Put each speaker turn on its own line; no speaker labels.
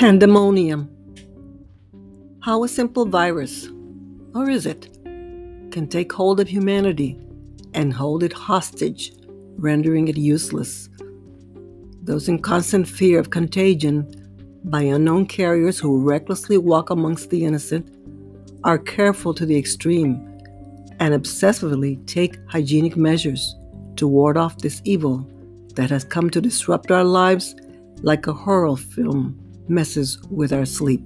Pandemonium. How a simple virus, or is it, can take hold of humanity and hold it hostage, rendering it useless. Those in constant fear of contagion by unknown carriers who recklessly walk amongst the innocent are careful to the extreme and obsessively take hygienic measures to ward off this evil that has come to disrupt our lives like a horror film messes with our sleep.